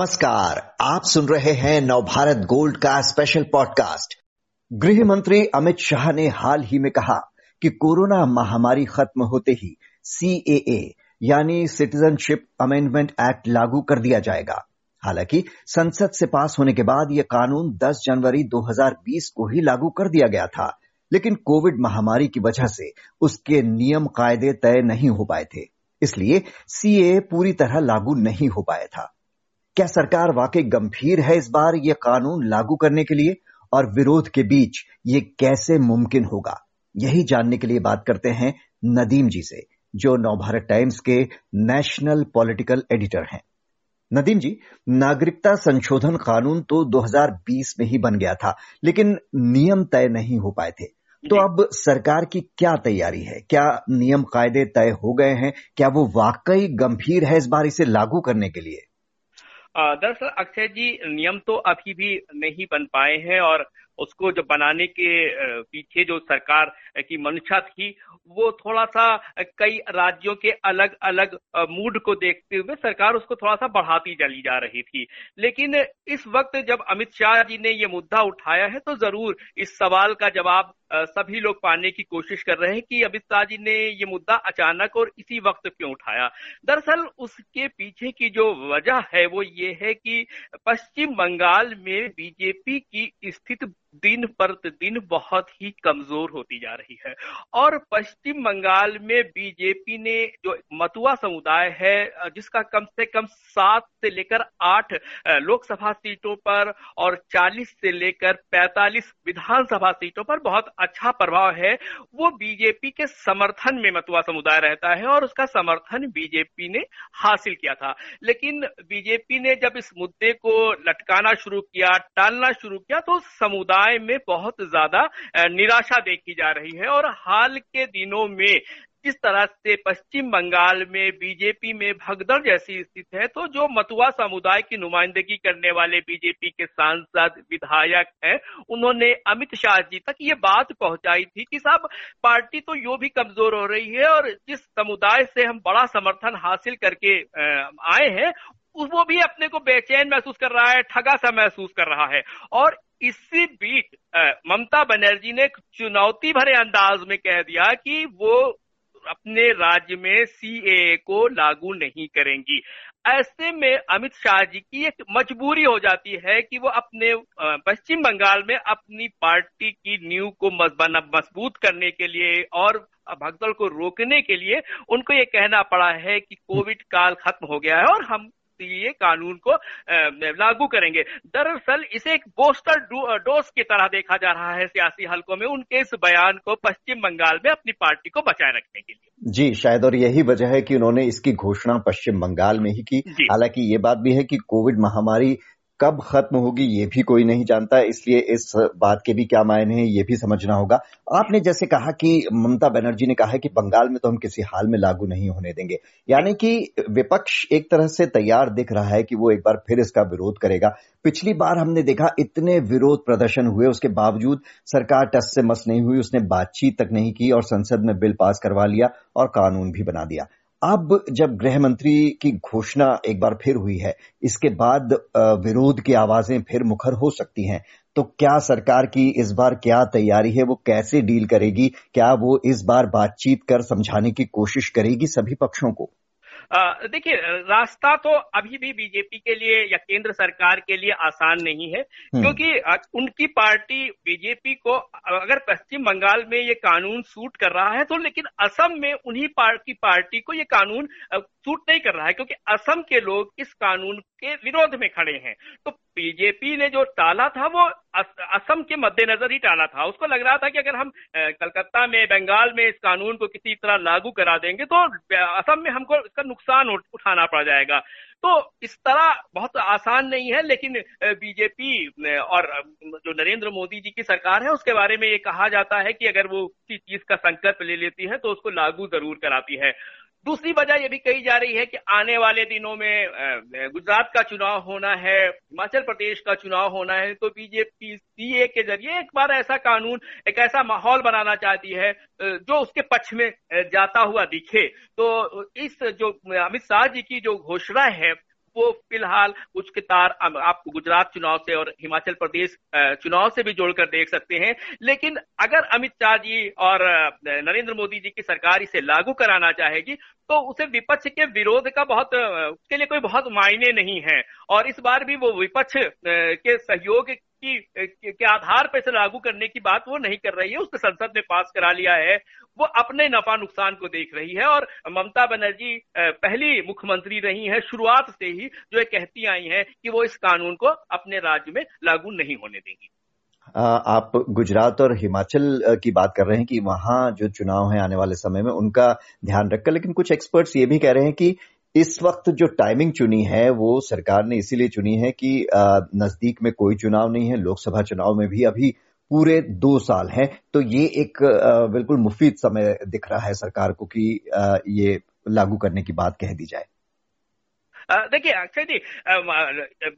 नमस्कार, आप सुन रहे हैं नवभारत गोल्ड का स्पेशल पॉडकास्ट गृह मंत्री अमित शाह ने हाल ही में कहा कि कोरोना महामारी खत्म होते ही सीएए यानी सिटीजनशिप अमेंडमेंट एक्ट लागू कर दिया जाएगा। हालाँकि संसद से पास होने के बाद यह कानून 10 जनवरी 2020 को ही लागू कर दिया गया था, लेकिन कोविड महामारी की वजह से उसके नियम कायदे तय नहीं हो पाए थे। इसलिए सीए पूरी तरह लागू नहीं हो पाया था। क्या सरकार वाकई गंभीर है इस बार ये कानून लागू करने के लिए? और विरोध के बीच ये कैसे मुमकिन होगा? यही जानने के लिए बात करते हैं नदीम जी से जो नवभारत टाइम्स के नेशनल पॉलिटिकल एडिटर हैं। नदीम जी नागरिकता संशोधन कानून तो 2020 में ही बन गया था लेकिन नियम तय नहीं हो पाए थे। तो अब सरकार की क्या तैयारी है? क्या नियम कायदे तय हो गए हैं? क्या वो वाकई गंभीर है इस बार इसे लागू करने के लिए? दरअसल अक्षय जी, नियम तो अभी भी नहीं बन पाए हैं और उसको जो बनाने के पीछे जो सरकार की मंशा थी, वो थोड़ा सा कई राज्यों के अलग अलग मूड को देखते हुए सरकार उसको थोड़ा सा बढ़ाती चली जा रही थी। लेकिन इस वक्त जब अमित शाह जी ने ये मुद्दा उठाया है तो ज़रूर इस सवाल का जवाब सभी लोग पाने की कोशिश कर रहे हैं कि अमित शाह जी ने ये मुद्दा अचानक और इसी वक्त क्यों उठाया? दरअसल उसके पीछे की जो वजह है वो ये है कि पश्चिम बंगाल में बीजेपी की स्थिति दिन पर दिन बहुत ही कमज़ोर होती जा रही है। और पश्चिम बंगाल में बीजेपी ने जो मतुआ समुदाय है जिसका कम से कम सात से लेकर आठ लोकसभा सीटों पर और चालीस से लेकर पैतालीस विधानसभा सीटों पर बहुत अच्छा प्रभाव है, वो बीजेपी के समर्थन में मतुआ समुदाय रहता है और उसका समर्थन बीजेपी ने हासिल किया था। लेकिन बीजेपी ने जब इस मुद्दे को लटकाना शुरू किया, टालना शुरू किया तो समुदाय में बहुत ज़्यादा निराशा देखी जा रही है और हाल के दिनों में जिस तरह से पश्चिम बंगाल में, बीजेपी में भगदड़ जैसी स्थिति है तो जो मतुआ समुदाय की नुमाइंदगी करने वाले बीजेपी के सांसद, विधायक हैं, उन्होंने अमित शाह जी तक ये बात पहुंचाई थी कि साहब, पार्टी तो यो भी कमज़ोर हो रही है और जिस समुदाय से हम बड़ा समर्थन हासिल करके आए हैं, वो भी अपने को बेचैन महसूस कर रहा है, ठगा सा महसूस कर रहा है। और इसी बीच ममता बनर्जी ने चुनौती भरे अंदाज में कह दिया कि वो अपने राज्य में सीए को लागू नहीं करेंगी। ऐसे में अमित शाह जी की एक मजबूरी हो जाती है कि वो अपने पश्चिम बंगाल में अपनी पार्टी की नींव को मज़बूत करने के लिए और भगदड़ को रोकने के लिए उनको ये कहना पड़ा है कि कोविड काल खत्म हो गया है और हम ये कानून को लागू करेंगे। दरअसल इसे एक बोस्टर डोज की तरह देखा जा रहा है सियासी हलकों में। उनके इस बयान को पश्चिम बंगाल में अपनी पार्टी को बचाए रखने के लिए। जी शायद और यही वजह है कि उन्होंने इसकी घोषणा पश्चिम बंगाल में ही की। हालाँकि ये बात भी है कि कोविड महामारी कब खत्म होगी ये भी कोई नहीं जानता, इसलिए इस बात के भी क्या मायने हैं, ये भी समझना होगा। आपने जैसे कहा कि ममता बनर्जी ने कहा है कि बंगाल में तो हम किसी हाल में लागू नहीं होने देंगे। यानी कि विपक्ष एक तरह से तैयार दिख रहा है कि वो एक बार फिर इसका विरोध करेगा। पिछली बार हमने देखा इतने विरोध प्रदर्शन हुए, उसके बावजूद सरकार टस से मस नहीं हुई, उसने बातचीत तक नहीं की और संसद में बिल पास करवा लिया और कानून भी बना दिया। अब जब गृह मंत्री की घोषणा एक बार फिर हुई है, इसके बाद विरोध की आवाज़ें फिर मुखर हो सकती हैं तो क्या सरकार की इस बार क्या तैयारी है, वो कैसे डील करेगी, क्या वो इस बार बातचीत कर समझाने की कोशिश करेगी सभी पक्षों को? देखिए रास्ता तो अभी भी बीजेपी के लिए या केंद्र सरकार के लिए आसान नहीं है हम्म। क्योंकि उनकी पार्टी बीजेपी को अगर पश्चिम बंगाल में ये कानून सूट कर रहा है तो लेकिन असम में उन्हीं की पार्टी को ये कानून सूट नहीं कर रहा है क्योंकि असम के लोग इस कानून के विरोध में खड़े हैं। तो बीजेपी ने जो टाला था, वो असम के मद्देनजर ही टाला था। उसको लग रहा था कि अगर हम कलकत्ता में, बंगाल में इस कानून को किसी तरह लागू करा देंगे तो असम में हमको इसका नुकसान उठाना पड़ जाएगा। तो इस तरह बहुत आसान नहीं है, लेकिन बीजेपी और जो नरेंद्र मोदी जी की सरकार है, उसके बारे में ये कहा जाता है कि अगर वो किसी चीज़ का संकल्प ले लेती है तो उसको लागू ज़रूर कराती है। दूसरी वजह यह भी कही जा रही है कि आने वाले दिनों में गुजरात का चुनाव होना है, हिमाचल प्रदेश का चुनाव होना है तो बीजेपी, सीए के ज़रिए एक बार ऐसा कानून, एक ऐसा माहौल बनाना चाहती है जो उसके पक्ष में जाता हुआ दिखे। तो इस जो अमित शाह जी की जो घोषणा है वो फ़िलहाल उसके तार आप गुजरात चुनाव से और हिमाचल प्रदेश चुनाव से भी जोड़कर देख सकते हैं। लेकिन अगर अमित शाह जी और नरेंद्र मोदी जी की सरकार इसे लागू कराना चाहेगी तो उसे विपक्ष के विरोध का बहुत उसके लिए कोई बहुत मायने नहीं है। और इस बार भी वो विपक्ष के सहयोग की के आधार पर इसे लागू करने की बात वो नहीं कर रही है, उसने संसद में पास करा लिया है, वो अपने नफा नुकसान को देख रही है और ममता बनर्जी पहली मुख्यमंत्री रही है, शुरुआत से ही जो ये कहती आई हैं कि वो इस कानून को अपने राज्य में लागू नहीं होने देंगी। आप गुजरात और हिमाचल की बात कर रहे हैं कि वहाँ जो चुनाव है आने वाले समय में, उनका ध्यान रखकर, लेकिन कुछ एक्सपर्ट्स ये भी कह रहे हैं कि इस वक्त जो टाइमिंग चुनी है, वो सरकार ने इसीलिए चुनी है कि नज़दीक में कोई चुनाव नहीं है, लोकसभा चुनाव में भी अभी पूरे दो साल हैं। तो ये एक बिल्कुल मुफीद समय दिख रहा है सरकार को कि ये लागू करने की बात कह दी जाए। देखिए अक्षय जी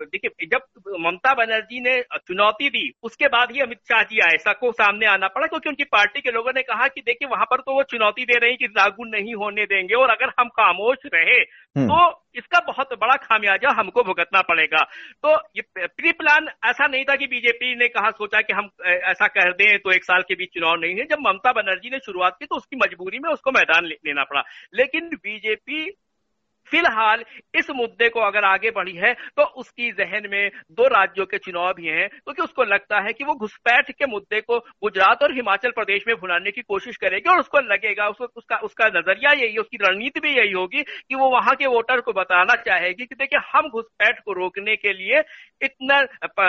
देखिए जब ममता बनर्जी ने चुनौती दी उसके बाद ही अमित शाह जी आए सबको सामने आना पड़ा क्योंकि उनकी पार्टी के लोगों ने कहा कि देखिए वहाँ पर तो वो चुनौती दे रहे हैं कि लागू नहीं होने देंगे और अगर हम खामोश रहे हम्म। तो इसका बहुत बड़ा खामियाजा हमको भुगतना पड़ेगा। तो ये प्री प्लान ऐसा नहीं था कि बीजेपी ने कहा सोचा कि हम ऐसा कर दें तो एक साल के बीच चुनाव नहीं है। जब ममता बनर्जी ने शुरुआत की तो उसकी मजबूरी में उसको मैदान लेना पड़ा। लेकिन बीजेपी फ़िलहाल इस मुद्दे को अगर आगे बढ़ी है तो उसकी जहन में दो राज्यों के चुनाव भी हैं, क्योंकि तो उसको लगता है कि वो घुसपैठ के मुद्दे को गुजरात और हिमाचल प्रदेश में भुनाने की कोशिश करेगी, और उसको लगेगा, उसको, उसका उसका नज़रिया यही उसकी रणनीति भी यही होगी कि वो वहाँ के वोटर को बताना चाहेगी कि देखिए, हम घुसपैठ को रोकने के लिए इतना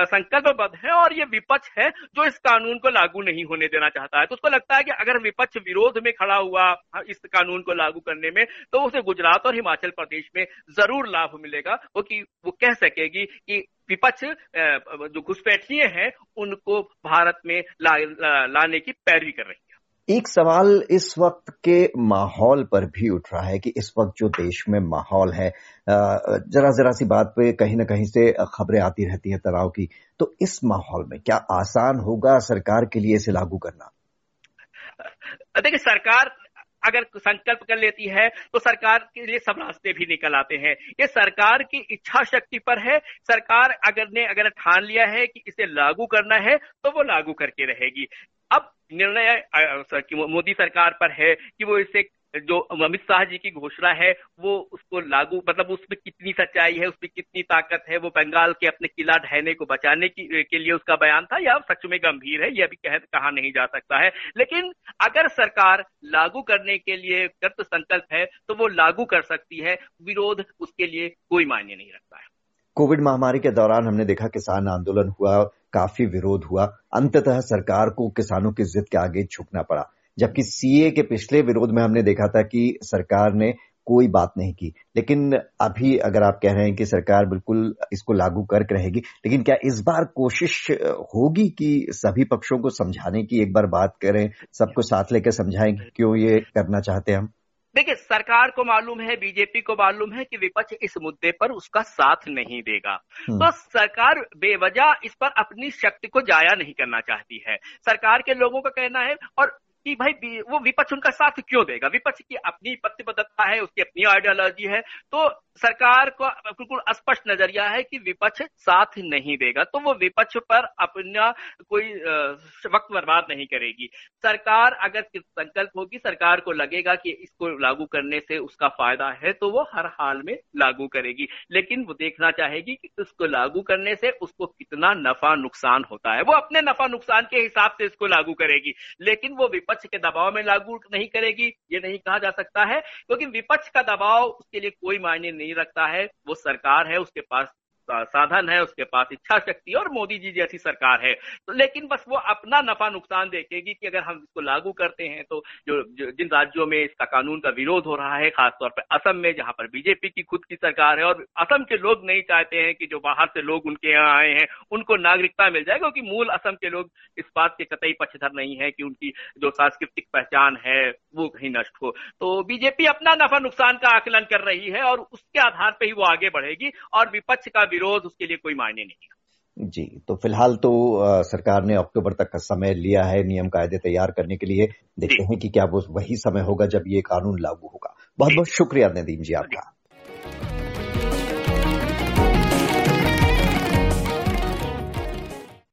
संकल्पबद्ध है और ये विपक्ष है जो इस कानून को लागू नहीं होने देना चाहता है। तो उसको लगता है कि अगर विपक्ष विरोध में खड़ा हुआ इस कानून को लागू करने में तो उसे गुजरात और हिमाचल प्रदेश में ज़रूर लाभ मिलेगा। वो कि वो कह सकेगी कि विपक्ष जो घुसपैठिए हैं उनको भारत में ला, ला, लाने की पैरवी कर रही है। एक सवाल इस वक्त के माहौल पर भी उठ रहा है कि इस वक्त जो देश में माहौल है जरा जरा सी बात पे कहीं ना कहीं से खबरें आती रहती हैं तनाव की तो इस माहौल में क्या आसान होगा सरकार के लिए इसे लागू करना? देखिए, सरकार अगर संकल्प कर लेती है तो सरकार के लिए सब रास्ते भी निकल आते हैं। ये सरकार की इच्छा शक्ति पर है। सरकार अगर ने, अगर ठान लिया है कि इसे लागू करना है तो वो लागू करके रहेगी। अब निर्णय मोदी सरकार पर है कि वो इसे, जो अमित शाह जी की घोषणा है, वो उसको लागू मतलब उसमें कितनी सच्चाई है उसमें कितनी ताकत है, वो बंगाल के अपने किला ढहने को बचाने की के लिए उसका बयान था या सच में गंभीर है यह भी कह, कहा नहीं जा सकता है। लेकिन अगर सरकार लागू करने के लिए कृत संकल्प है तो वो लागू कर सकती है, विरोध उसके लिए कोई मायने नहीं रखता है। कोविड महामारी के दौरान हमने देखा किसान आंदोलन हुआ काफ़ी विरोध हुआ। अंततः सरकार को किसानों की जिद के आगे झुकना पड़ा, जबकि सीए के पिछले विरोध में हमने देखा था कि सरकार ने कोई बात नहीं की। लेकिन अभी अगर आप कह रहे हैं कि सरकार बिल्कुल इसको लागू करके रहेगी, लेकिन क्या इस बार कोशिश होगी कि सभी पक्षों को समझाने की एक बार बात करें, सबको साथ लेकर समझाएँ क्यों ये करना चाहते हैं हम? देखिए सरकार को मालूम है बीजेपी को मालूम है कि विपक्ष इस मुद्दे पर उसका साथ नहीं देगा। तो सरकार बेवजह इस पर अपनी शक्ति को जाया नहीं करना चाहती है सरकार के लोगों का कहना है और कि भाई वो विपक्ष उनका साथ क्यों देगा? विपक्ष की अपनी प्रतिबद्धता है, उसकी अपनी आइडियोलॉजी है तो सरकार को बिल्कुल स्पष्ट नज़रिया है कि विपक्ष साथ नहीं देगा तो वो विपक्ष पर अपना कोई वक्त बर्बाद नहीं करेगी। सरकार अगर संकल्प होगी, सरकार को लगेगा कि इसको लागू करने से उसका फ़ायदा है तो वो हर हाल में लागू करेगी। लेकिन वो देखना चाहेगी कि उसको लागू करने से उसको कितना नफा नुकसान होता है। वो अपने नफा नुकसान के हिसाब से इसको लागू करेगी, लेकिन वो विपक्ष विपक्ष के दबाव में लागू नहीं करेगी, ये नहीं कहा जा सकता है, क्योंकि विपक्ष का दबाव उसके लिए कोई मायने नहीं रखता है। वो सरकार है, उसके पास साधन है उसके पास इच्छा शक्ति और मोदी जी जैसी सरकार है। तो लेकिन बस वो अपना नफा नुकसान देखेगी कि अगर हम इसको लागू करते हैं तो जो, जो जिन राज्यों में इसका कानून का विरोध हो रहा है खासतौर पर असम में जहाँ पर बीजेपी की खुद की सरकार है और असम के लोग नहीं चाहते हैं कि जो बाहर से लोग उनके यहाँ आए हैं उनको नागरिकता मिल जाए क्योंकि मूल असम के लोग इस बात के कतई पक्षधर नहीं है कि उनकी जो सांस्कृतिक पहचान है वो कहीं नष्ट हो। तो बीजेपी अपना नफा नुकसान का आकलन कर रही है और उसके आधार पर ही वो आगे बढ़ेगी और विपक्ष का विरोध उसके लिए कोई मायने नहीं जी तो फ़िलहाल तो आ, सरकार ने अक्टूबर तक का समय लिया है नियम कायदे तैयार करने के लिए। देखते हैं कि क्या वो वही समय होगा जब ये कानून लागू होगा। बहुत बहुत शुक्रिया नदीम जी आपका।